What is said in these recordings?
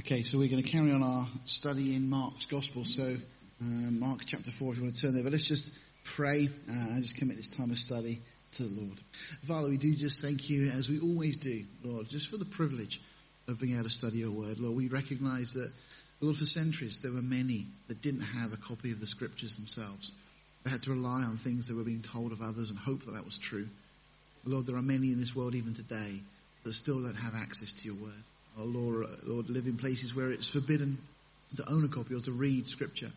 Okay, so we're going to carry on our study in Mark's Gospel. So, uh, Mark chapter 4, if you want to turn there. But let's just pray uh, and just commit this time of study to the Lord. Father, we do just thank you, as we always do, Lord, just for the privilege of being able to study your word. Lord, we recognize that, Lord, for centuries there were many that didn't have a copy of the scriptures themselves. They had to rely on things that were being told of others and hope that that was true. Lord, there are many in this world even today that still don't have access to your word. Oh Lord, Lord, live in places where it's forbidden to own a copy or to read scripture.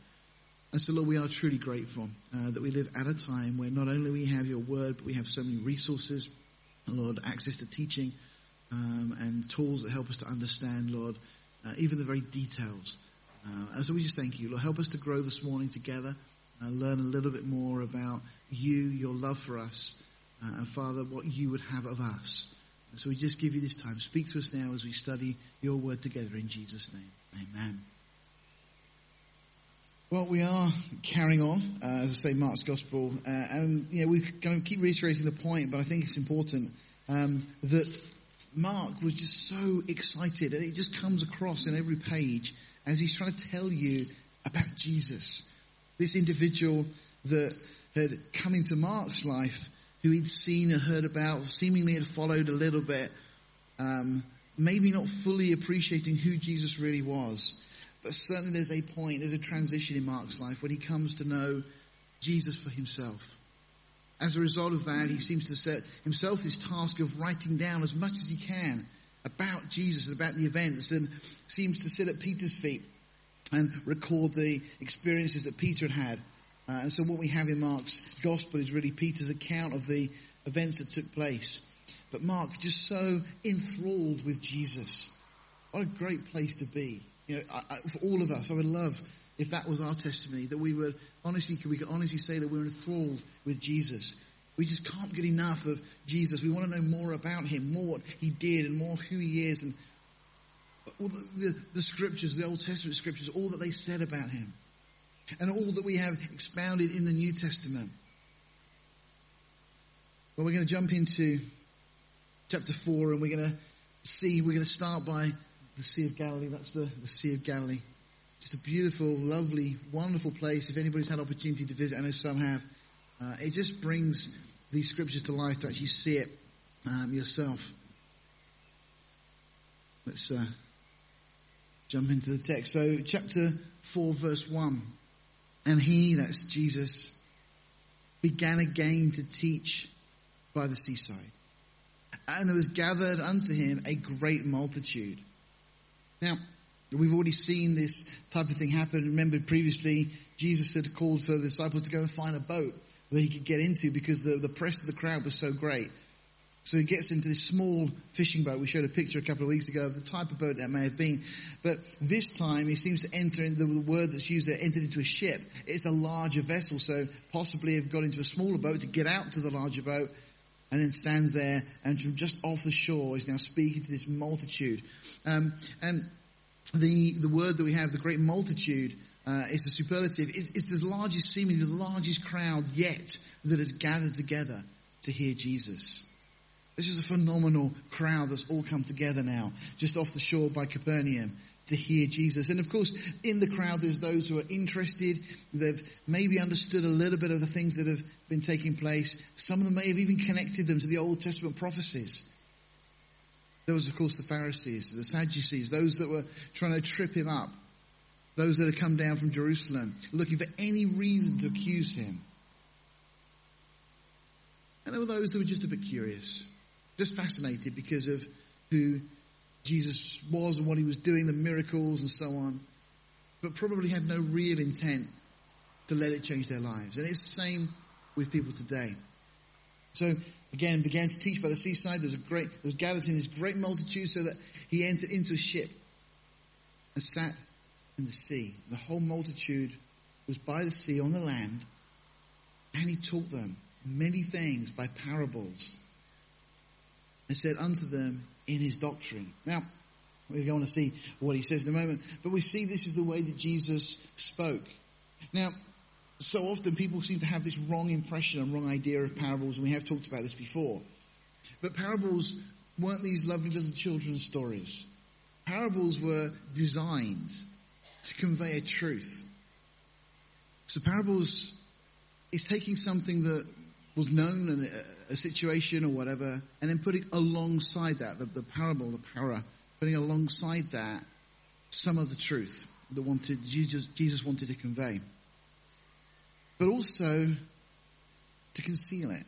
And so Lord, we are truly grateful uh, that we live at a time where not only we have your word, but we have so many resources, Lord, access to teaching um, and tools that help us to understand, Lord, uh, even the very details. Uh, and so we just thank you, Lord. Help us to grow this morning together and learn a little bit more about you, your love for us, uh, and Father, what you would have of us. And so we just give you this time. Speak to us now as we study your word together in Jesus' name. Amen. Well, we are carrying on, uh, as I say, Mark's Gospel, uh, and you know we're going to keep reiterating the point, but I think it's important um, that Mark was just so excited, and it just comes across in every page as he's trying to tell you about Jesus, this individual that had come into Mark's life who he'd seen and heard about, seemingly had followed a little bit, um, maybe not fully appreciating who Jesus really was. But certainly there's a point, there's a transition in Mark's life when he comes to know Jesus for himself. As a result of that, he seems to set himself this task of writing down as much as he can about Jesus and about the events and seems to sit at Peter's feet and record the experiences that Peter had had uh, and so what we have in Mark's gospel is really Peter's account of the events that took place. But Mark just so enthralled with Jesus. What a great place to be. You know, I, I, for all of us, I would love if that was our testimony, that we would honestly, we could honestly say that we're enthralled with Jesus. We just can't get enough of Jesus. We want to know more about him, more what he did and more who he is and all the, the, the scriptures, the Old Testament scriptures, all that they said about him and all that we have expounded in the New Testament. Well, we're going to jump into chapter 4 and we're going to see, we're going to start by the Sea of Galilee. That's the, the Sea of Galilee. Just a beautiful, lovely, wonderful place. If anybody's had opportunity to visit, I know some have. Uh, it just brings these scriptures to life to actually see it um, yourself. Let's uh, jump into the text. So, chapter 4, verse 1. And he, that's Jesus, began again to teach by the seaside. And there was gathered unto him a great multitude. Now, we've already seen this type of thing happen. Remember previously, Jesus had called for the disciples to go and find a boat that he could get into because the, the press of the crowd was so great. So he gets into this small fishing boat. We showed a picture a couple of weeks ago of the type of boat that may have been. But this time he seems to enter into the word that's used there, entered into a ship. It's a larger vessel, so possibly have got into a smaller boat to get out to the larger boat and then stands there and from just off the shore is now speaking to this multitude. Um, and the, the word that we have, the great multitude, uh, is a superlative. It's, it's the largest, seemingly the largest crowd yet that has gathered together to hear Jesus. This is a phenomenal crowd that's all come together now, just off the shore by Capernaum to hear Jesus. And of course, in the crowd, there's those who are interested. They've maybe understood a little bit of the things that have been taking place. Some of them may have even connected them to the Old Testament prophecies. There was, of course, the Pharisees, the Sadducees, those that were trying to trip him up. Those that had come down from Jerusalem, looking for any reason to accuse him. And there were those who were just a bit curious just fascinated because of who Jesus was and what he was doing, the miracles and so on, but probably had no real intent to let it change their lives. And it's the same with people today. So again, began to teach by the seaside. There was a great, there was gathered in this great multitude so that he entered into a ship and sat in the sea. The whole multitude was by the sea on the land and he taught them many things by parables and said unto them in his doctrine. Now, we're going to see what he says in a moment, but we see this is the way that Jesus spoke. Now, so often people seem to have this wrong impression and wrong idea of parables, and we have talked about this before. But parables weren't these lovely little children's stories. parables were designed to convey a truth. So parables is taking something that was known in a, a situation or whatever, and then putting alongside that, the, the parable, the para, putting alongside that some of the truth that wanted Jesus, Jesus wanted to convey. But also to conceal it.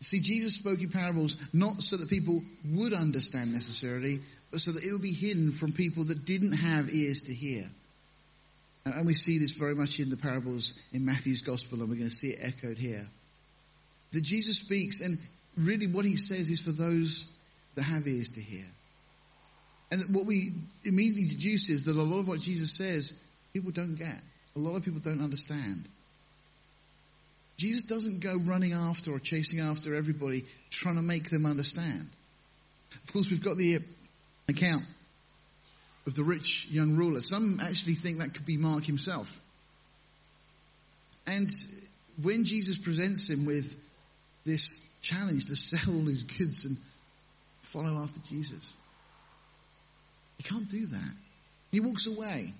See, Jesus spoke in parables not so that people would understand necessarily, but so that it would be hidden from people that didn't have ears to hear. And we see this very much in the parables in Matthew's gospel, and we're going to see it echoed here. That Jesus speaks, and really what he says is for those that have ears to hear. And what we immediately deduce is that a lot of what Jesus says, people don't get. A lot of people don't understand. Jesus doesn't go running after or chasing after everybody, trying to make them understand. Of course, we've got the account of the rich young ruler. Some actually think that could be Mark himself. And when Jesus presents him with this challenge to sell all his goods and follow after Jesus, he can't do that. He walks away.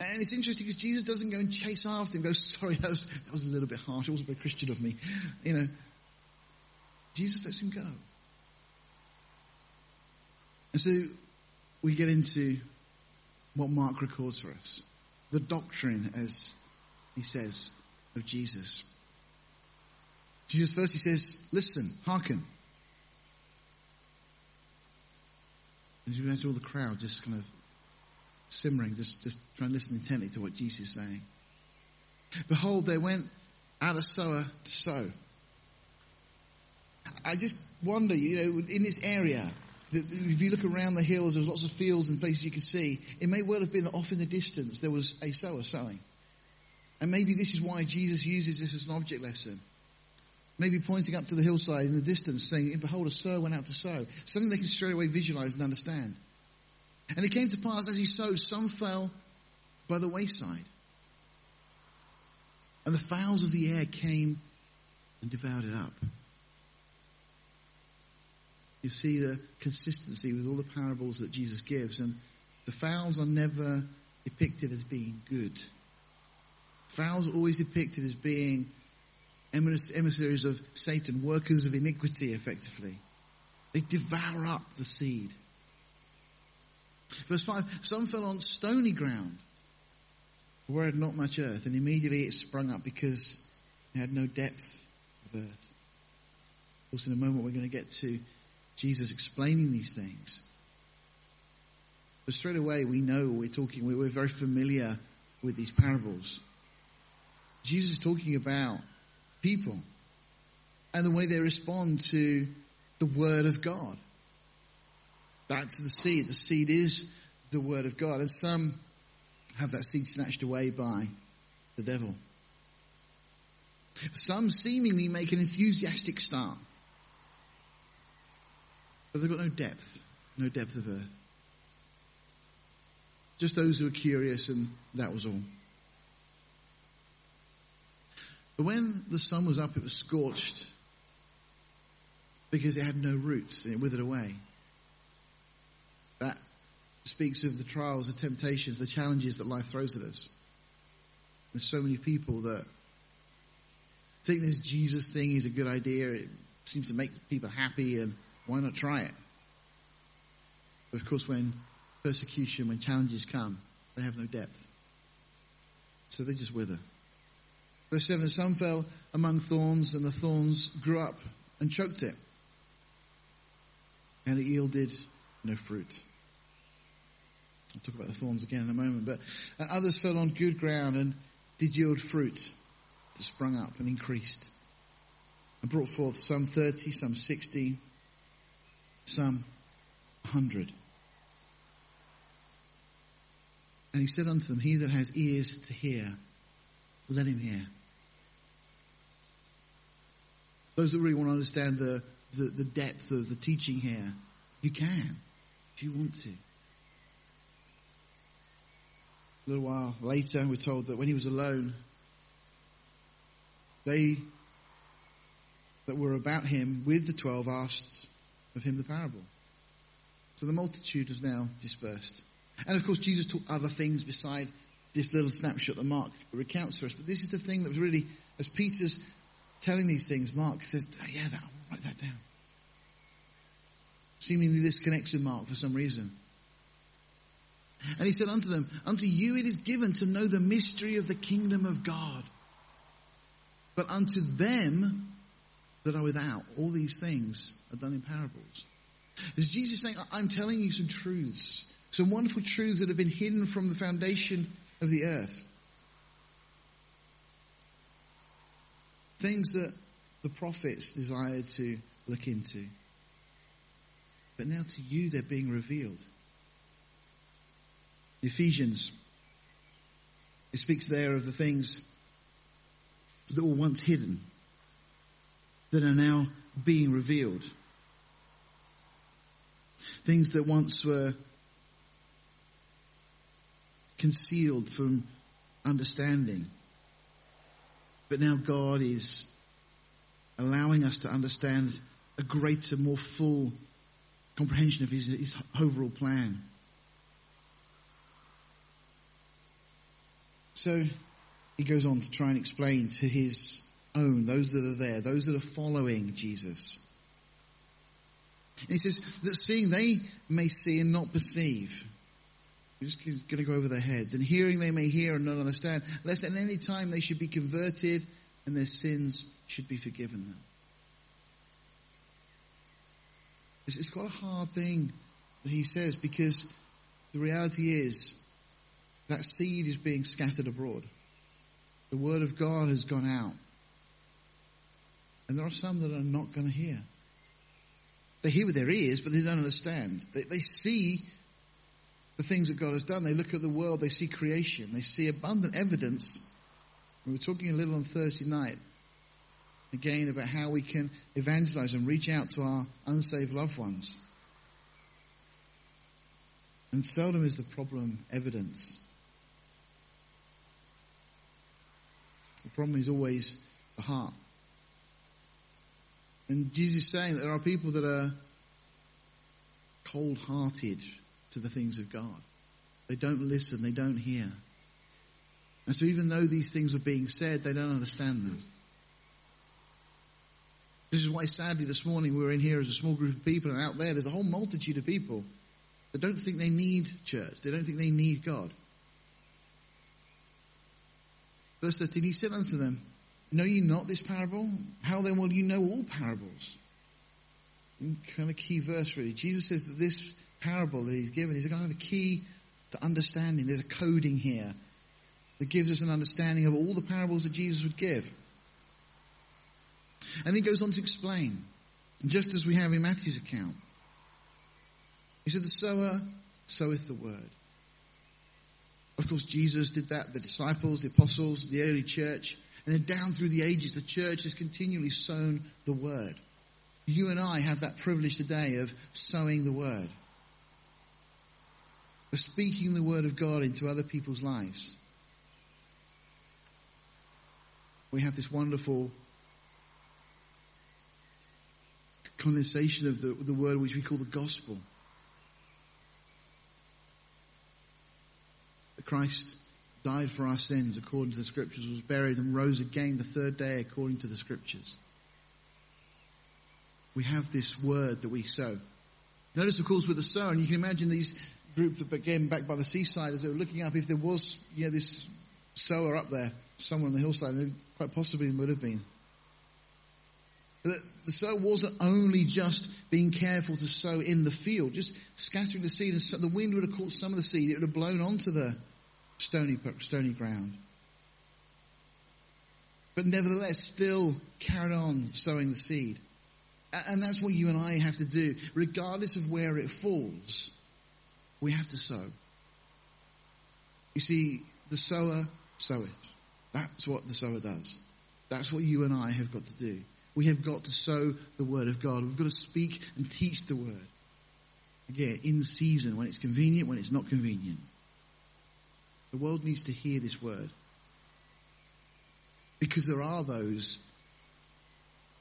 And it's interesting because Jesus doesn't go and chase after him, go, sorry, that was, that was a little bit harsh. It wasn't very Christian of me. You know, Jesus lets him go. And so we get into what Mark records for us. The doctrine, as he says, of Jesus. Jesus first he says, listen, hearken. And you imagine all the crowd just kind of simmering, just, just trying to listen intently to what Jesus is saying. Behold, they went out a sower to sow. I just wonder, you know, in this area, if you look around the hills, there's lots of fields and places you can see. It may well have been that off in the distance there was a sower sowing. And maybe this is why Jesus uses this as an object lesson. Maybe pointing up to the hillside in the distance saying, behold, a sower went out to sow. Something they can straight away visualize and understand. And it came to pass as he sowed, some fell by the wayside. And the fowls of the air came and devoured it up. You see the consistency with all the parables that Jesus gives, and the fowls are never depicted as being good. Fowls are always depicted as being emissaries of Satan, workers of iniquity, effectively. They devour up the seed. Verse 5 Some fell on stony ground where it had not much earth, and immediately it sprung up because it had no depth of earth. Of course, in a moment we're going to get to Jesus explaining these things. But straight away we know we're talking, we're very familiar with these parables. Jesus is talking about people and the way they respond to the Word of God. Back to the seed. The seed is the Word of God. And some have that seed snatched away by the devil. Some seemingly make an enthusiastic start. But they've got no depth, no depth of earth. Just those who are curious, and that was all. But when the sun was up, it was scorched because it had no roots and it withered away. That speaks of the trials, the temptations, the challenges that life throws at us. There's so many people that think this Jesus thing is a good idea. It seems to make people happy and why not try it? But of course, when persecution, when challenges come, they have no depth. So they just wither. Verse 7 Some fell among thorns, and the thorns grew up and choked it. And it yielded no fruit. I'll talk about the thorns again in a moment. But uh, others fell on good ground and did yield fruit that sprung up and increased and brought forth some 30, some 60, some hundred. And he said unto them, He that has ears to hear, let him hear. Those that really want to understand the, the, the depth of the teaching here, you can, if you want to. A little while later, we're told that when he was alone, they that were about him with the twelve asked of him the parable. So the multitude has now dispersed. And of course, Jesus taught other things beside this little snapshot that Mark recounts for us. But this is the thing that was really, as Peter's telling these things, Mark says, oh, yeah, that, I'll write that down. Seemingly this connects with Mark for some reason. And he said unto them, Unto you it is given to know the mystery of the kingdom of God. But unto them that are without, all these things are done in parables. Is Jesus saying, I'm telling you some truths, some wonderful truths that have been hidden from the foundation of the earth. Things that the prophets desired to look into. But now to you they're being revealed. Ephesians, it speaks there of the things that were once hidden that are now being revealed. Things that once were concealed from understanding. But now God is allowing us to understand a greater, more full comprehension of his, his overall plan. So he goes on to try and explain to his own, those that are there, those that are following Jesus. And he says that seeing they may see and not perceive. We're just going to go over their heads. And hearing they may hear and not understand, lest at any time they should be converted and their sins should be forgiven them. It's, it's quite a hard thing that he says because the reality is that seed is being scattered abroad. The word of God has gone out. And there are some that are not going to hear. They hear with their ears, but they don't understand. They, they see the things that God has done. They look at the world, they see creation, they see abundant evidence. We were talking a little on Thursday night, again, about how we can evangelize and reach out to our unsaved loved ones. And seldom is the problem evidence. The problem is always the heart. And Jesus is saying that there are people that are cold hearted to the things of God. They don't listen, they don't hear. And so even though these things are being said, they don't understand them. This is why sadly this morning we are in here as a small group of people and out there there's a whole multitude of people that don't think they need church. They don't think they need God. Verse 13, he said unto them, Know ye not this parable? How then will you know all parables? Kind of key verse really. Jesus says that this parable that he's given is a kind of a key to understanding. There's a coding here that gives us an understanding of all the parables that Jesus would give. And he goes on to explain, just as we have in Matthew's account. He said, the sower soweth the word. Of course, Jesus did that, the disciples, the apostles, the early church, and then down through the ages, the church has continually sown the word. You and I have that privilege today of sowing the word, of speaking the word of God into other people's lives. We have this wonderful condensation of the, the word which we call the gospel. Christ died for our sins according to the scriptures, was buried and rose again the third day according to the scriptures. We have this word that we sow. Notice, of course, with the sower, and you can imagine these group that began back by the seaside as they were looking up, if there was, you know, this sower up there, somewhere on the hillside, quite possibly would have been. The, the sower wasn't only just being careful to sow in the field, just scattering the seed, and so the wind would have caught some of the seed, it would have blown onto the, stony, stony ground. But nevertheless, still carried on sowing the seed. And that's what you and I have to do. Regardless of where it falls, we have to sow. You see, the sower soweth. That's what the sower does. That's what you and I have got to do. We have got to sow the word of God. We've got to speak and teach the word. Again, in season, when it's convenient, when it's not convenient. The world needs to hear this word. Because there are those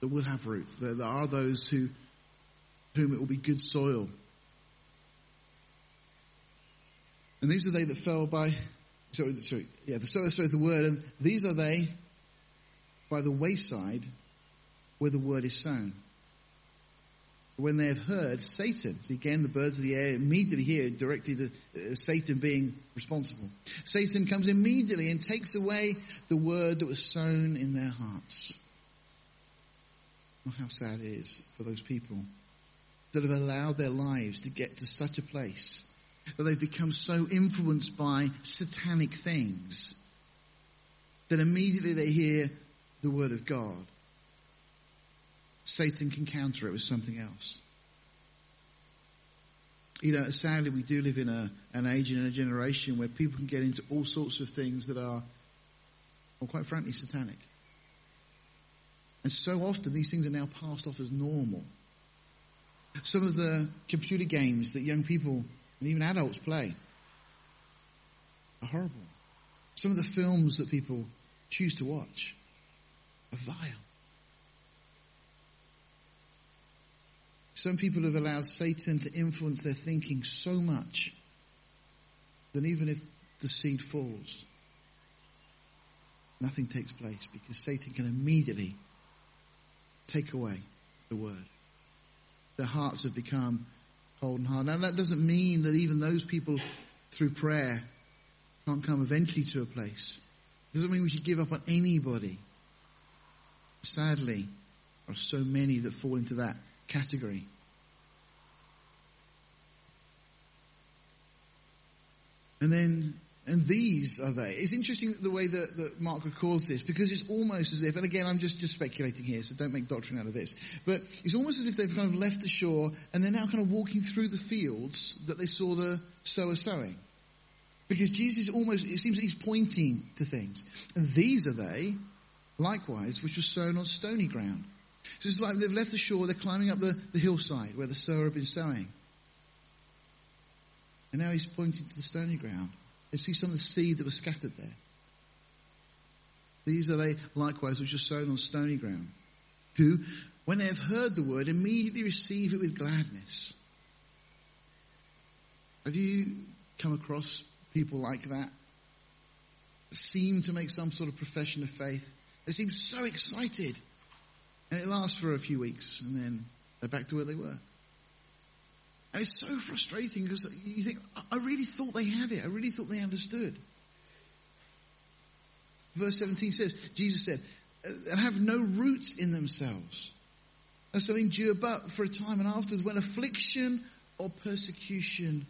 that will have roots. There, are those who, whom it will be good soil. And these are they that fell by, sorry, sorry, yeah, the, sorry, sorry, the word, and these are they by the wayside where the word is sown. When they have heard Satan, see again the birds of the air immediately here directly to uh, Satan being responsible. Satan comes immediately and takes away the word that was sown in their hearts. Oh, how sad it is for those people that have allowed their lives to get to such a place that they've become so influenced by satanic things that immediately they hear the word of God Satan can counter it with something else. You know, sadly, we do live in a, an age and a generation where people can get into all sorts of things that are, well, quite frankly, satanic. And so often these things are now passed off as normal. Some of the computer games that young people and even adults play are horrible. Some of the films that people choose to watch are vile. Some people have allowed Satan to influence their thinking so much that even if the seed falls, nothing takes place because Satan can immediately take away the word. Their hearts have become cold and hard. Now that doesn't mean that even those people through prayer can't come eventually to a place. It doesn't mean we should give up on anybody. Sadly, there are so many that fall into that category. And then, and these are they. It's interesting the way that, that Mark records this because it's almost as if, and again, I'm just, just speculating here, so don't make doctrine out of this, but it's almost as if they've kind of left the shore and they're now kind of walking through the fields that they saw the sower sowing. Because Jesus almost, it seems that he's pointing to things. And these are they, likewise, which were sown on stony ground. So it's like they've left the shore, they're climbing up the, the hillside where the sower had been sowing. And now he's pointing to the stony ground. You see some of the seed that was scattered there. These are they likewise which are sown on stony ground, who, when they have heard the word, immediately receive it with gladness. Have you come across people like that? Seem to make some sort of profession of faith. They seem so excited. And it lasts for a few weeks and then they're back to where they were. And it's so frustrating because you think, I really thought they had it. I really thought they understood. Verse 17 says, Jesus said, uh, and have no roots in themselves. And so endure but for a time and afterwards when affliction or persecution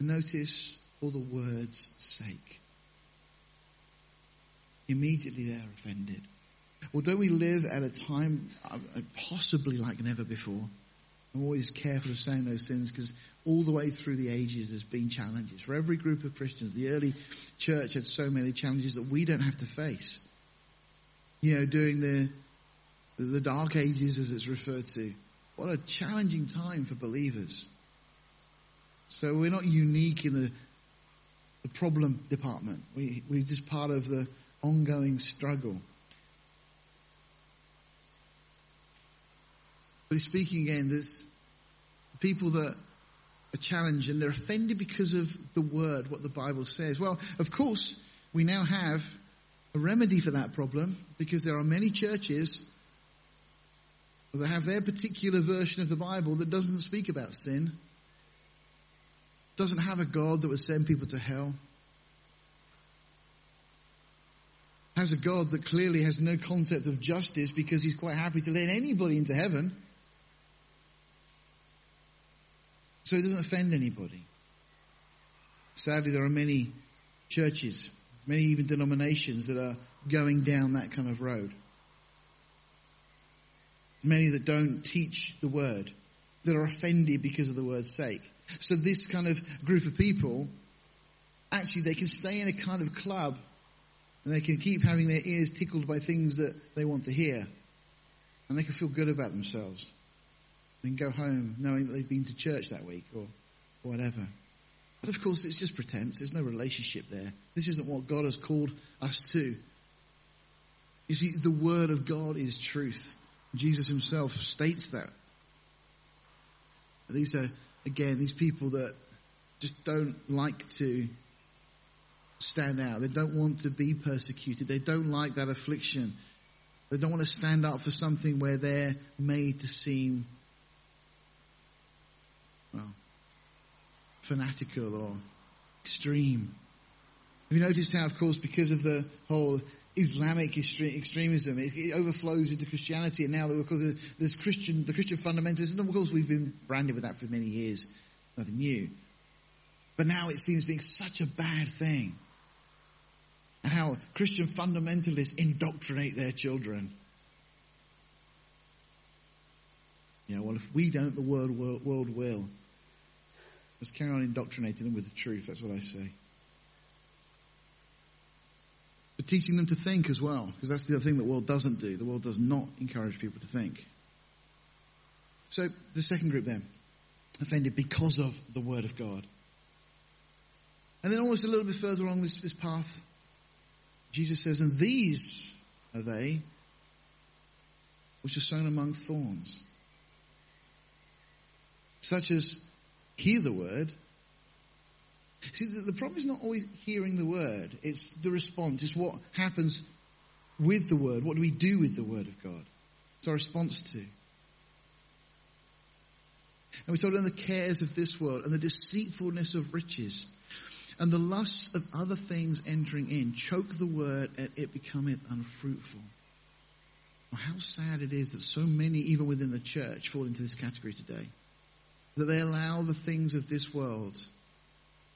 Notice for the word's sake. Immediately they're offended. Although we live at a time uh, possibly like never before, I'm always careful of saying those things because all the way through the ages there's been challenges. For every group of Christians, the early church had so many challenges that we don't have to face. You know, during the, the dark ages as it's referred to. What a challenging time for believers. So we're not unique in the, the problem department. We, we're just part of the ongoing struggle. But he's speaking again, there's people that are challenged and they're offended because of the word, what the Bible says. Well, of course, we now have a remedy for that problem because there are many churches that have their particular version of the Bible that doesn't speak about sin, doesn't have a God that would send people to hell, has a God that clearly has no concept of justice because he's quite happy to let anybody into heaven. So it doesn't offend anybody. Sadly, there are many churches, many even denominations that are going down that kind of road. Many that don't teach the word, that are offended because of the word's sake. So this kind of group of people, actually they can stay in a kind of club and they can keep having their ears tickled by things that they want to hear. And they can feel good about themselves and go home knowing that they've been to church that week or whatever. But of course, it's just pretense. There's no relationship there. This isn't what God has called us to. You see, the Word of God is truth. Jesus himself states that. These are, again, these people that just don't like to stand out. They don't want to be persecuted. They don't like that affliction. They don't want to stand up for something where they're made to seem, well, fanatical or extreme. Have you noticed how, of course, because of the whole Islamic extremism, it, overflows into Christianity, and now because there's Christian, the Christian fundamentalism, and of course we've been branded with that for many years, nothing new. But now it seems being such a bad thing. And how Christian fundamentalists indoctrinate their children. You know, well, if we don't, the world, world, world will. Let's carry on indoctrinating them with the truth. That's what I say. But teaching them to think as well, because that's the other thing the world doesn't do. The world does not encourage people to think. So the second group then, offended because of the word of God. And then almost a little bit further along this, this path, Jesus says, and these are they which are sown among thorns, such as hear the word. See, the, the problem is not always hearing the word, it's the response, it's what happens with the word. What do we do with the word of God? It's our response to. And we told them the cares of this world and the deceitfulness of riches and the lusts of other things entering in choke the word and it becometh unfruitful. Well, how sad it is that so many, even within the church, fall into this category today that they allow the things of this world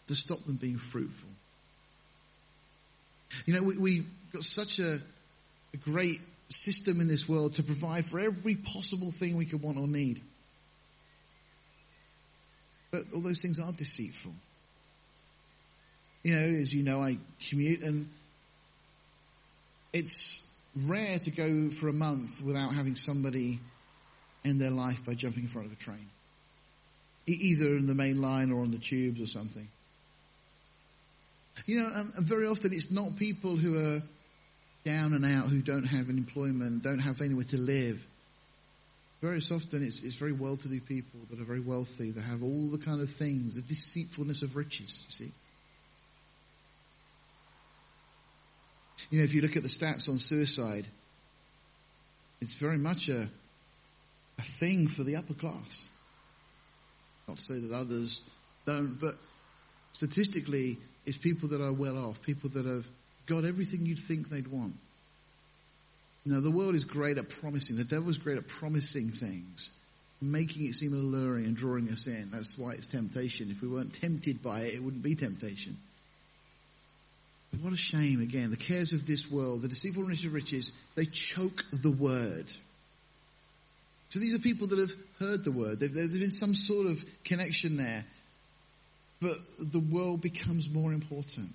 to stop them being fruitful. You know, we, we've got such a, a great system in this world to provide for every possible thing we could want or need. But all those things are deceitful. You know, as you know, I commute and it's rare to go for a month without having somebody end their life by jumping in front of a train either in the main line or on the tubes or something. You know, and very often it's not people who are down and out, who don't have an employment, don't have anywhere to live. Very often it's, it's very well-to-do people that are very wealthy, that have all the kind of things, the deceitfulness of riches, you see. You know, if you look at the stats on suicide, it's very much a, a thing for the upper class. Not to say that others don't, but statistically, it's people that are well off, people that have got everything you'd think they'd want. Now, the world is great at promising. The devil is great at promising things, making it seem alluring and drawing us in. That's why it's temptation. If we weren't tempted by it, it wouldn't be temptation. But what a shame, again. The cares of this world, the deceitfulness of riches, they choke the word. So these are people that have heard the word. There's been some sort of connection there. But the world becomes more important.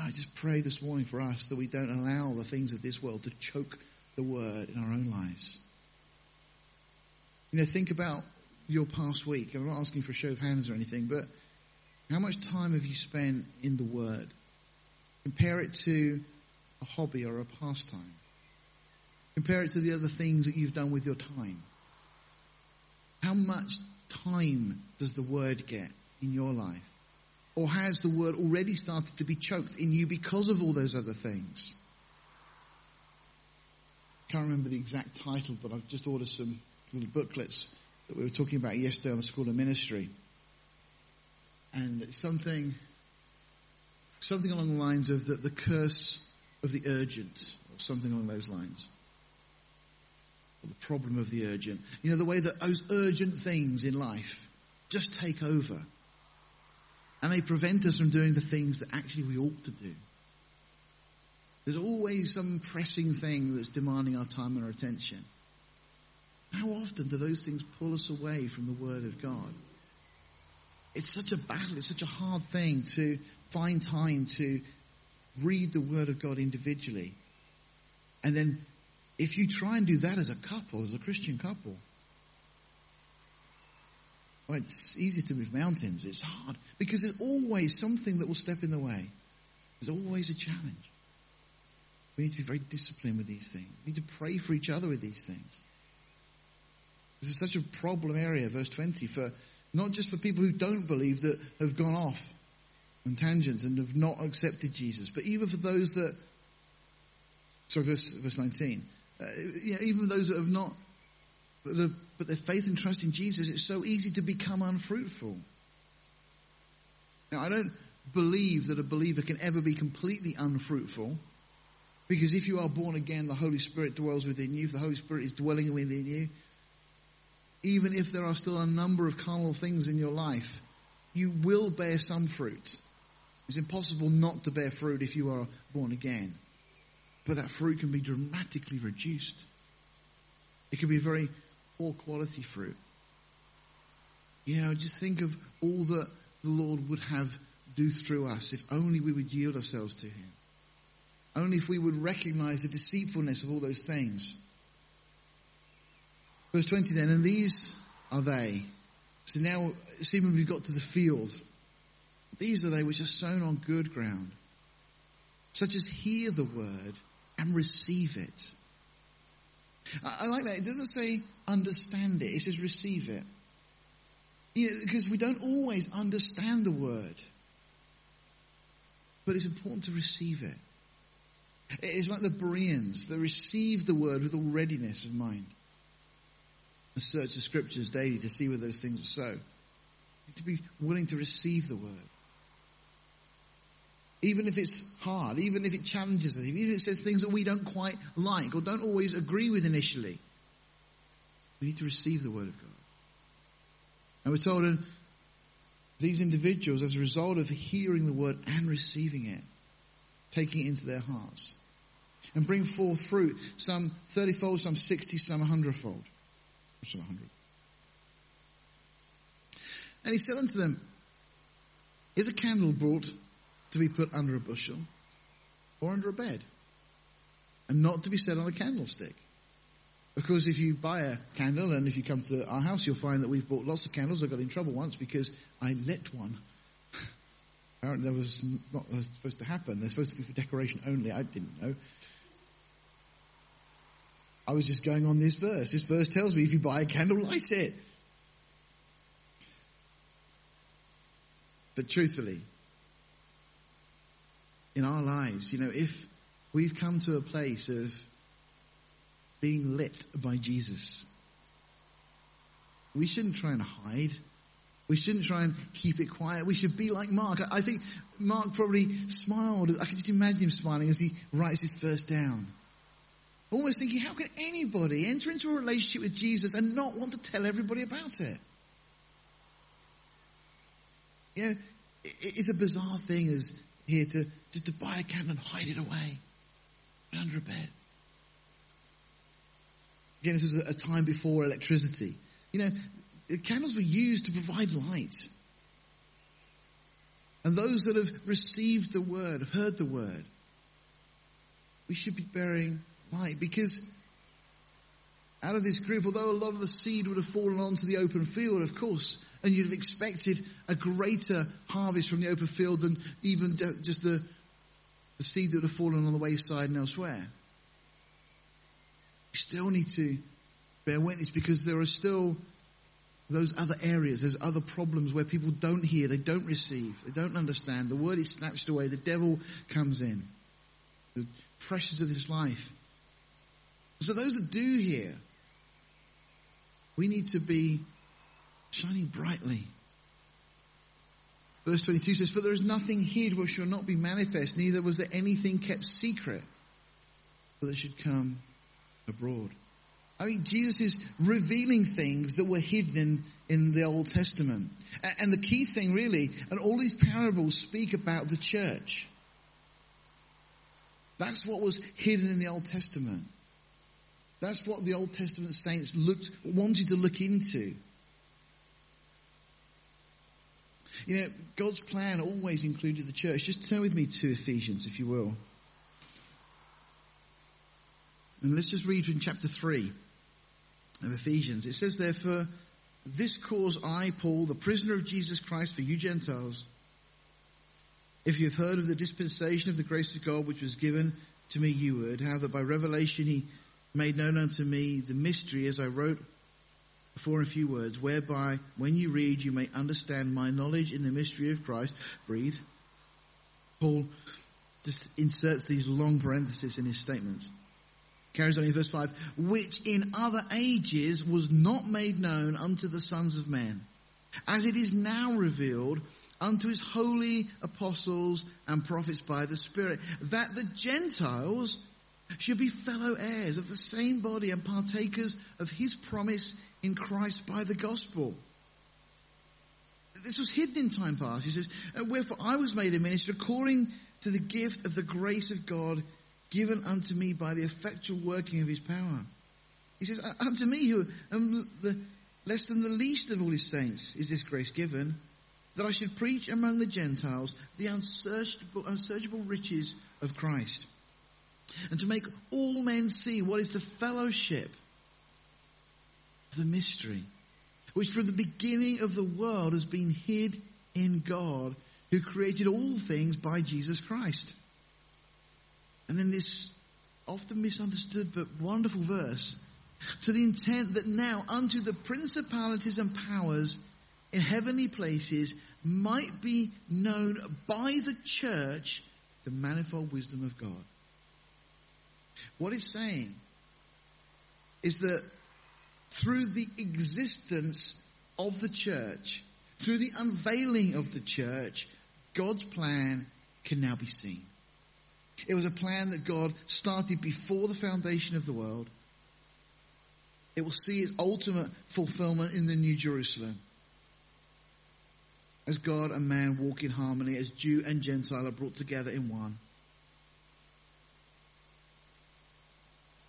I just pray this morning for us that we don't allow the things of this world to choke the word in our own lives. You know, think about your past week. I'm not asking for a show of hands or anything, but how much time have you spent in the word? Compare it to a hobby or a pastime. Compare it to the other things that you've done with your time. How much time does the word get in your life? Or has the word already started to be choked in you because of all those other things? I can't remember the exact title, but I've just ordered some little booklets that we were talking about yesterday on the School of Ministry. And something, something along the lines of the, the curse of the urgent, or something along those lines the problem of the urgent. You know, the way that those urgent things in life just take over. And they prevent us from doing the things that actually we ought to do. There's always some pressing thing that's demanding our time and our attention. How often do those things pull us away from the Word of God? It's such a battle, it's such a hard thing to find time to read the Word of God individually and then if you try and do that as a couple, as a Christian couple, well, it's easy to move mountains. It's hard because there's always something that will step in the way. There's always a challenge. We need to be very disciplined with these things. We need to pray for each other with these things. This is such a problem area, verse 20, for not just for people who don't believe that have gone off on tangents and have not accepted Jesus, but even for those that, sorry, verse, verse 19, uh, you know, even those that have not, that have, but their faith and trust in Jesus, it's so easy to become unfruitful. Now, I don't believe that a believer can ever be completely unfruitful. Because if you are born again, the Holy Spirit dwells within you. If the Holy Spirit is dwelling within you, even if there are still a number of carnal things in your life, you will bear some fruit. It's impossible not to bear fruit if you are born again. But that fruit can be dramatically reduced. It can be very poor quality fruit. You know, just think of all that the Lord would have do through us if only we would yield ourselves to Him. Only if we would recognize the deceitfulness of all those things. Verse 20 then, and these are they. So now, see when we've got to the field, these are they which are sown on good ground, such as hear the word and receive it. I, like that. It doesn't say understand it, it says receive it. Know, because we don't always understand the word. But it's important to receive it. It's like the Bereans. They receive the word with all readiness of mind. I search the scriptures daily to see where those things are so. To be willing to receive the word. Even if it's hard, even if it challenges us, even if it says things that we don't quite like or don't always agree with initially, we need to receive the word of God. And we're told in these individuals, as a result of hearing the word and receiving it, taking it into their hearts, and bring forth fruit, some 30 fold, some 60, some 100 fold. Some 100. And he said unto them, Is a candle brought to be put under a bushel or under a bed? And not to be set on a candlestick? Because if you buy a candle and if you come to our house, you'll find that we've bought lots of candles. I got in trouble once because I lit one. Apparently that was not supposed to happen. They're supposed to be for decoration only. I didn't know. I was just going on this verse. This verse tells me if you buy a candle, light it. But truthfully, in our lives, you know, if we've come to a place of being lit by Jesus, we shouldn't try and hide. We shouldn't try and keep it quiet. We should be like Mark. I think Mark probably smiled. I can just imagine him smiling as he writes his verse down. Almost thinking, how can anybody enter into a relationship with Jesus and not want to tell everybody about it? You know, it's a bizarre thing as here to just to buy a candle and hide it away under a bed. Again, this was a time before electricity. You know, candles were used to provide light. And those that have received the word, have heard the word, we should be bearing light Because out of this group, although a lot of the seed would have fallen onto the open field, of course, and you'd have expected a greater harvest from the open field than even just the, the seed that would have fallen on the wayside and elsewhere. You still need to bear witness because there are still those other areas, those other problems where people don't hear, they don't receive, they don't understand. The word is snatched away, the devil comes in. The pressures of this life so those that do hear, we need to be shining brightly. Verse 22 says, For there is nothing hid which shall not be manifest, neither was there anything kept secret, but that should come abroad. I mean, Jesus is revealing things that were hidden in, in the Old Testament. And the key thing really, and all these parables speak about the church. That's what was hidden in the Old Testament. That's what the Old Testament saints looked, wanted to look into. You know, God's plan always included the church. Just turn with me to Ephesians, if you will. And let's just read from chapter 3 of Ephesians. It says Therefore, this cause I, Paul, the prisoner of Jesus Christ for you Gentiles, if you have heard of the dispensation of the grace of God which was given to me, you would, how that by revelation he made known unto me the mystery as I wrote before a few words, whereby when you read you may understand my knowledge in the mystery of Christ. Breathe. Paul just inserts these long parentheses in his statement. Carries on in verse 5, which in other ages was not made known unto the sons of men, as it is now revealed unto his holy apostles and prophets by the Spirit, that the Gentiles should be fellow heirs of the same body and partakers of his promise in Christ by the gospel. This was hidden in time past. He says, Wherefore I was made a minister according to the gift of the grace of God given unto me by the effectual working of his power. He says, Unto me, who am the, less than the least of all his saints, is this grace given, that I should preach among the Gentiles the unsearchable, unsearchable riches of Christ, and to make all men see what is the fellowship of the mystery, which from the beginning of the world has been hid in God, who created all things by Jesus Christ and then this often misunderstood but wonderful verse to the intent that now unto the principalities and powers in heavenly places might be known by the church the manifold wisdom of God. What it's saying is that through the existence of the church, through the unveiling of the church, God's plan can now be seen. It was a plan that God started before the foundation of the world. It will see its ultimate fulfillment in the New Jerusalem. As God and man walk in harmony, as Jew and Gentile are brought together in one.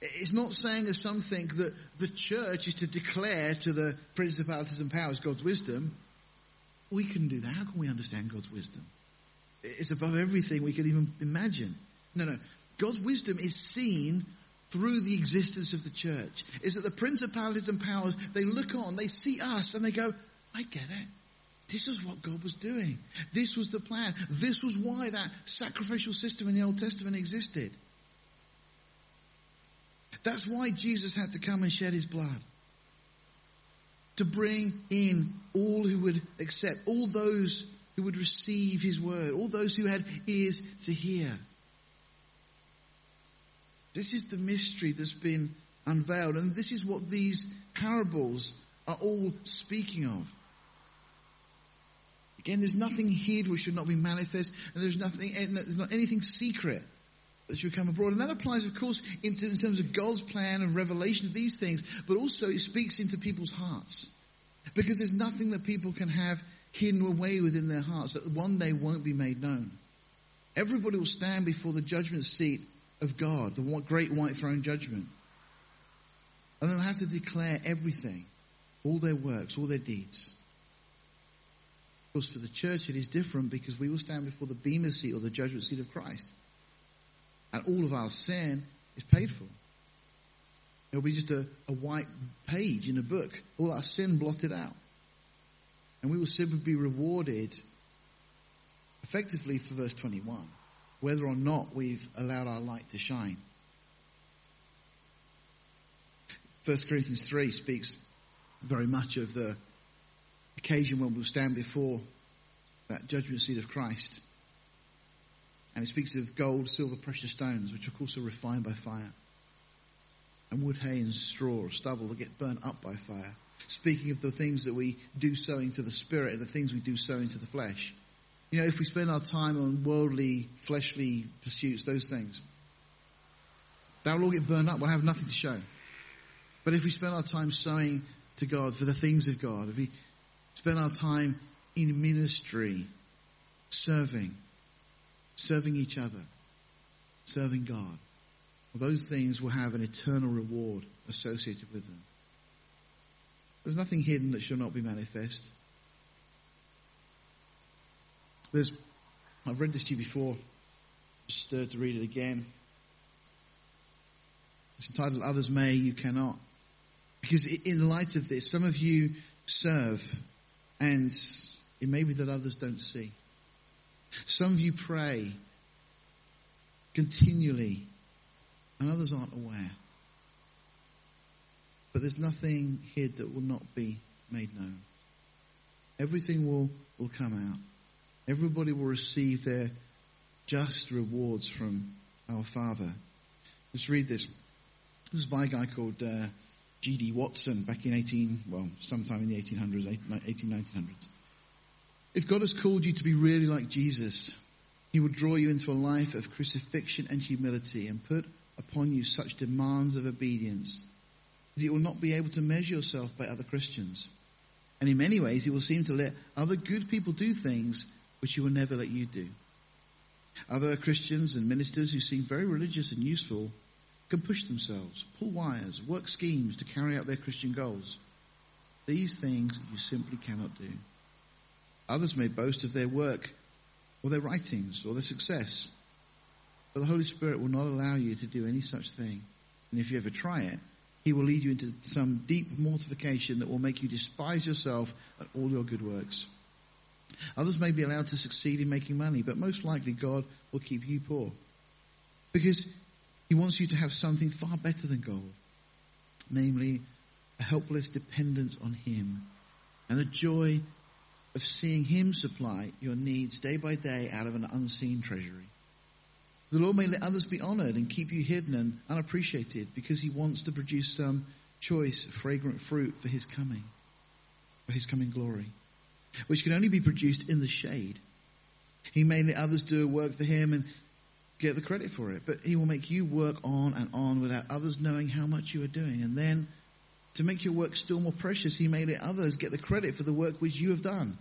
It's not saying as some think that the church is to declare to the principalities and powers God's wisdom. We can do that. How can we understand God's wisdom? It's above everything we can even imagine. No, no. God's wisdom is seen through the existence of the church. Is that the principalities and powers, they look on, they see us and they go, I get it. This is what God was doing. This was the plan. This was why that sacrificial system in the Old Testament existed. That's why Jesus had to come and shed his blood. To bring in all who would accept, all those who would receive his word, all those who had ears to hear. This is the mystery that's been unveiled, and this is what these parables are all speaking of. Again, there's nothing hid which should not be manifest, and there's nothing, there's not anything secret that should come abroad. And that applies, of course, in terms of God's plan and revelation of these things, but also it speaks into people's hearts. Because there's nothing that people can have hidden away within their hearts that one day won't be made known. Everybody will stand before the judgment seat of God, the great white throne judgment. And they'll have to declare everything, all their works, all their deeds. Of course, for the church it is different because we will stand before the bema seat or the judgment seat of Christ. And all of our sin is paid for. It'll be just a, a white page in a book, all our sin blotted out. And we will simply be rewarded effectively for verse 21 whether or not we've allowed our light to shine. 1 Corinthians 3 speaks very much of the occasion when we'll stand before that judgment seat of Christ. And it speaks of gold, silver, precious stones, which of course are refined by fire. And wood, hay, and straw or stubble that get burnt up by fire. Speaking of the things that we do sowing to the spirit and the things we do sowing to the flesh. You know, if we spend our time on worldly, fleshly pursuits, those things, that will all get burned up. We'll have nothing to show. But if we spend our time sowing to God for the things of God, if we spend our time in ministry, serving, serving each other, serving God, well, those things will have an eternal reward associated with them. There's nothing hidden that shall not be manifest. There's, I've read this to you before, just stirred to read it again. It's entitled Others May, You Cannot. Because in light of this, some of you serve and it may be that others don't see. Some of you pray continually and others aren't aware. But there's nothing hid that will not be made known. Everything will, will come out. Everybody will receive their just rewards from our Father. Let's read this. This is by a guy called uh, G.D. Watson back in 18, well, sometime in the 1800s, 18, 1900s. If God has called you to be really like Jesus, He will draw you into a life of crucifixion and humility and put upon you such demands of obedience that you will not be able to measure yourself by other Christians. And in many ways, He will seem to let other good people do things which He will never let you do. Other Christians and ministers who seem very religious and useful can push themselves, pull wires, work schemes to carry out their Christian goals. These things you simply cannot do. Others may boast of their work or their writings or their success. But the Holy Spirit will not allow you to do any such thing. And if you ever try it, He will lead you into some deep mortification that will make you despise yourself and all your good works. Others may be allowed to succeed in making money, but most likely God will keep you poor. Because He wants you to have something far better than gold. Namely, a helpless dependence on Him and the joy of seeing Him supply your needs day by day out of an unseen treasury. The Lord may let others be honored and keep you hidden and unappreciated because He wants to produce some choice, fragrant fruit for His coming, for His coming glory, which can only be produced in the shade. He may let others do a work for Him and get the credit for it, but He will make you work on and on without others knowing how much you are doing. And then to make your work still more precious, he may let others get the credit for the work which you have done.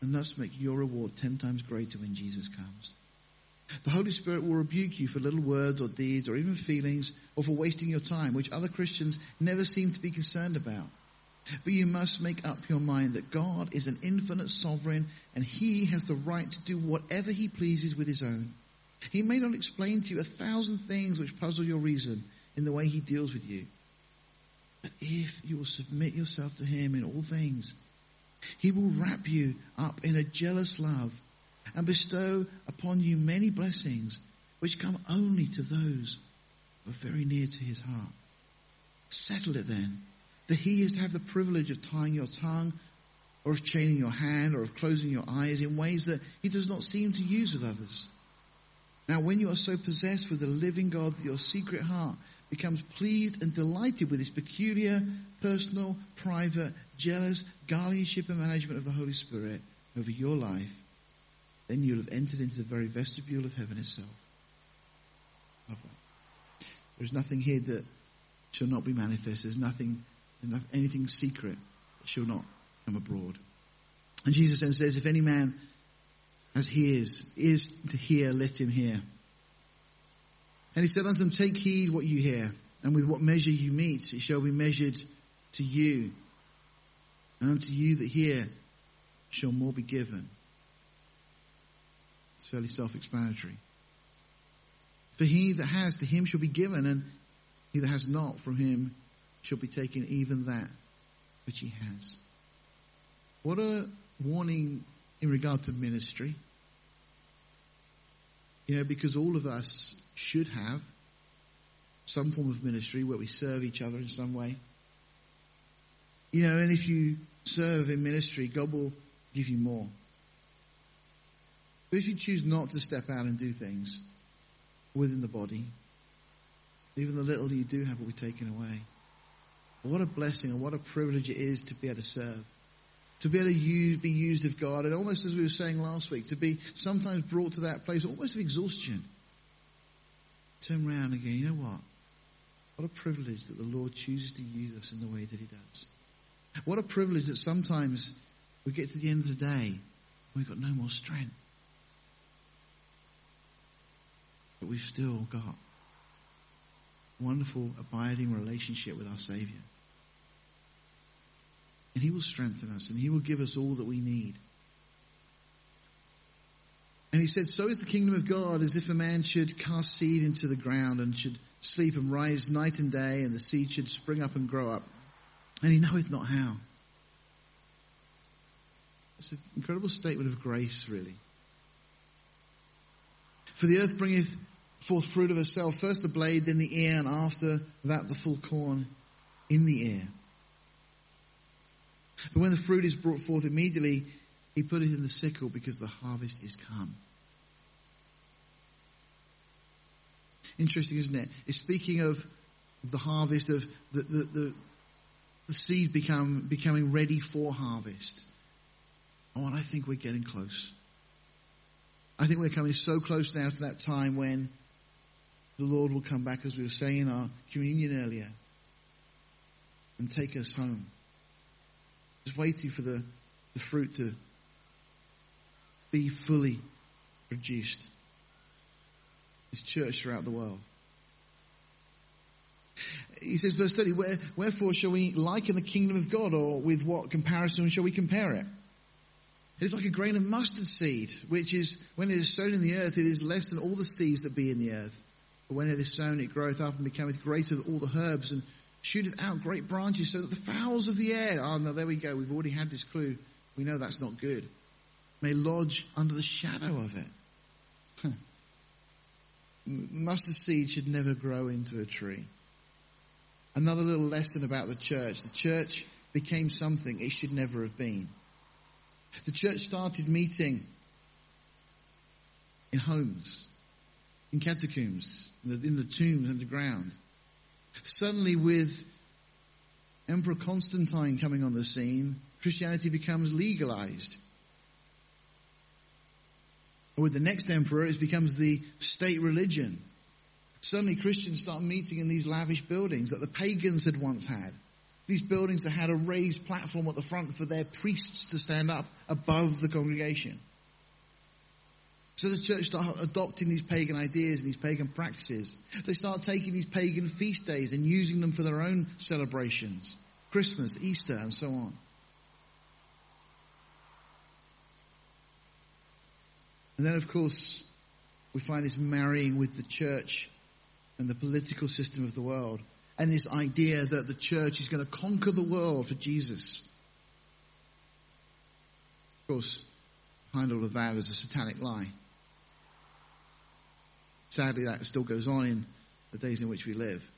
And thus make your reward ten times greater when Jesus comes. The Holy Spirit will rebuke you for little words or deeds or even feelings or for wasting your time, which other Christians never seem to be concerned about. But you must make up your mind that God is an infinite sovereign and He has the right to do whatever He pleases with His own. He may not explain to you a thousand things which puzzle your reason in the way He deals with you. But if you will submit yourself to Him in all things, He will wrap you up in a jealous love and bestow upon you many blessings which come only to those who are very near to His heart. Settle it then that He is to have the privilege of tying your tongue or of chaining your hand or of closing your eyes in ways that He does not seem to use with others. Now when you are so possessed with the living God that your secret heart becomes pleased and delighted with his peculiar, personal, private, jealous guardianship and management of the Holy Spirit over your life, then you'll have entered into the very vestibule of heaven itself. Love that. There's nothing here that shall not be manifest. There's nothing, there's not, anything secret that shall not come abroad. And Jesus then says, if any man has ears, ears to hear, let him hear. And he said unto them, Take heed what you hear, and with what measure you mete, it shall be measured to you. And unto you that hear shall more be given. It's fairly self-explanatory. For he that has, to him shall be given, and he that has not, from him shall be taken even that which he has. What a warning in regard to ministry. You know, because all of us should have some form of ministry where we serve each other in some way. You know, and if you serve in ministry, God will give you more. But if you choose not to step out and do things within the body, even the little that you do have will be taken away. What a blessing and what a privilege it is to be able to serve. To be able to use, be used of God. And almost as we were saying last week, to be sometimes brought to that place almost of exhaustion turn around go, you know what? What a privilege that the Lord chooses to use us in the way that He does. What a privilege that sometimes we get to the end of the day we've got no more strength. But we've still got wonderful abiding relationship with our Savior. And He will strengthen us and He will give us all that we need. And he said, so is the kingdom of God as if a man should cast seed into the ground and should sleep and rise night and day and the seed should spring up and grow up. And he knoweth not how. It's an incredible statement of grace, really. For the earth bringeth forth fruit of herself, first the blade, then the ear, and after that the full corn. in the ear. But when the fruit is brought forth immediately, he put it in the sickle because the harvest is come. Interesting, isn't it? It's speaking of the harvest of the, the, the, the seed become, becoming ready for harvest. Oh, and I think we're getting close. I think we're coming so close now to that time when the Lord will come back, as we were saying in our communion earlier, and take us home. Just waiting for the, the fruit to be fully produced. His church throughout the world. He says, verse 30, Where, wherefore shall we liken the kingdom of God, or with what comparison shall we compare it? It is like a grain of mustard seed, which is, when it is sown in the earth, it is less than all the seeds that be in the earth. But when it is sown, it groweth up and becometh greater than all the herbs, and shooteth out great branches, so that the fowls of the air, oh no, there we go, we've already had this clue. We know that's not good. May lodge under the shadow of it. Mustard seed should never grow into a tree. Another little lesson about the church. The church became something it should never have been. The church started meeting in homes, in catacombs, in the, in the tombs underground. Suddenly, with Emperor Constantine coming on the scene, Christianity becomes legalized. with the next emperor, it becomes the state religion. Suddenly, Christians start meeting in these lavish buildings that the pagans had once had. These buildings that had a raised platform at the front for their priests to stand up above the congregation. So the church start adopting these pagan ideas and these pagan practices. They start taking these pagan feast days and using them for their own celebrations. Christmas, Easter, and so on. And then of course, we find this marrying with the church and the political system of the world and this idea that the church is going to conquer the world for Jesus. Of course, behind all of that is a satanic lie. Sadly, that still goes on in the days in which we live.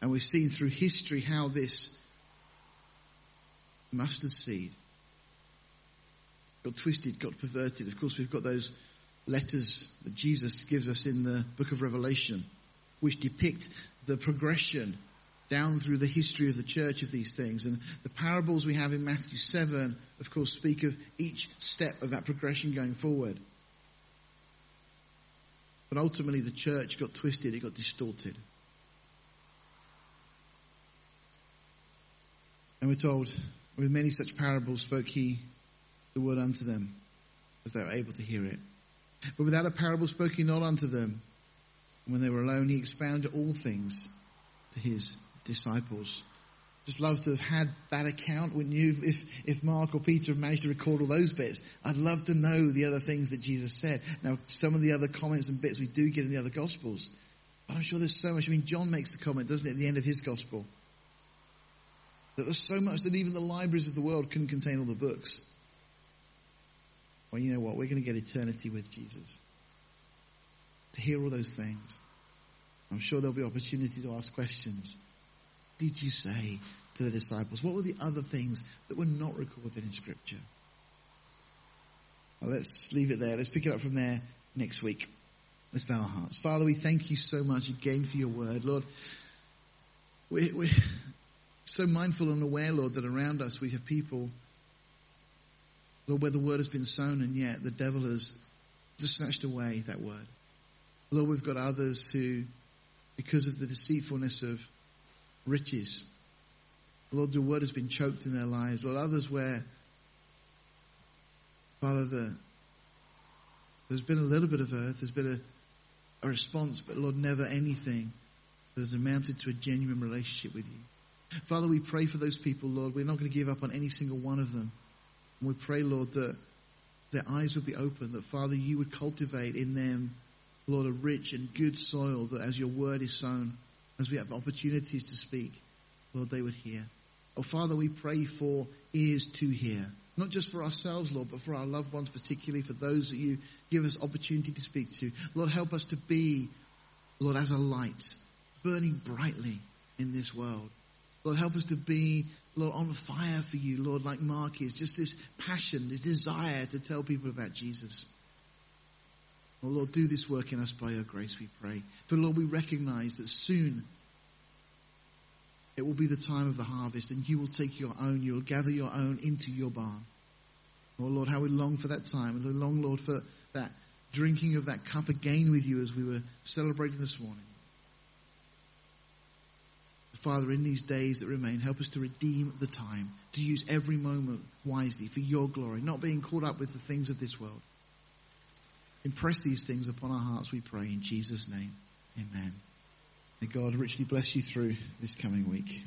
And we've seen through history how this mustard seed got twisted, got perverted. Of course, we've got those letters that Jesus gives us in the book of Revelation which depict the progression down through the history of the church of these things. And the parables we have in Matthew 7, of course, speak of each step of that progression going forward. But ultimately the church got twisted, it got distorted. And we're told, with many such parables spoke he the word unto them, as they were able to hear it. But without a parable spoke he not unto them, when they were alone, he expounded all things to his disciples. Just love to have had that account, wouldn't you? If, if Mark or Peter have managed to record all those bits, I'd love to know the other things that Jesus said. Now, some of the other comments and bits we do get in the other gospels, but I'm sure there's so much. I mean, John makes the comment, doesn't it, at the end of his gospel? That there's so much that even the libraries of the world couldn't contain all the books. Well, you know what? We're going to get eternity with Jesus to hear all those things. I'm sure there'll be opportunity to ask questions. Did you say to the disciples? What were the other things that were not recorded in scripture? Well, let's leave it there. Let's pick it up from there next week. Let's bow our hearts. Father, we thank you so much again for your word. Lord, we're, we're so mindful and aware, Lord, that around us we have people, Lord, where the word has been sown and yet the devil has just snatched away that word. Lord, we've got others who, because of the deceitfulness of riches, Lord, your word has been choked in their lives. Lord, others where, Father, the, there's been a little bit of earth, there's been a, a response, but Lord, never anything that has amounted to a genuine relationship with you. Father, we pray for those people, Lord. We're not going to give up on any single one of them. And we pray, Lord, that their eyes would be open, that Father, you would cultivate in them Lord, a rich and good soil that as your word is sown, as we have opportunities to speak, Lord, they would hear. Oh, Father, we pray for ears to hear. Not just for ourselves, Lord, but for our loved ones, particularly for those that you give us opportunity to speak to. Lord, help us to be, Lord, as a light, burning brightly in this world. Lord, help us to be, Lord, on fire for you, Lord, like Mark is. Just this passion, this desire to tell people about Jesus. Oh, Lord, do this work in us by your grace, we pray. For, Lord, we recognize that soon it will be the time of the harvest and you will take your own, you will gather your own into your barn. Oh, Lord, how we long for that time. And we long, Lord, for that drinking of that cup again with you as we were celebrating this morning. Father, in these days that remain, help us to redeem the time, to use every moment wisely for your glory, not being caught up with the things of this world. Impress these things upon our hearts, we pray, in Jesus' name. Amen. May God richly bless you through this coming week.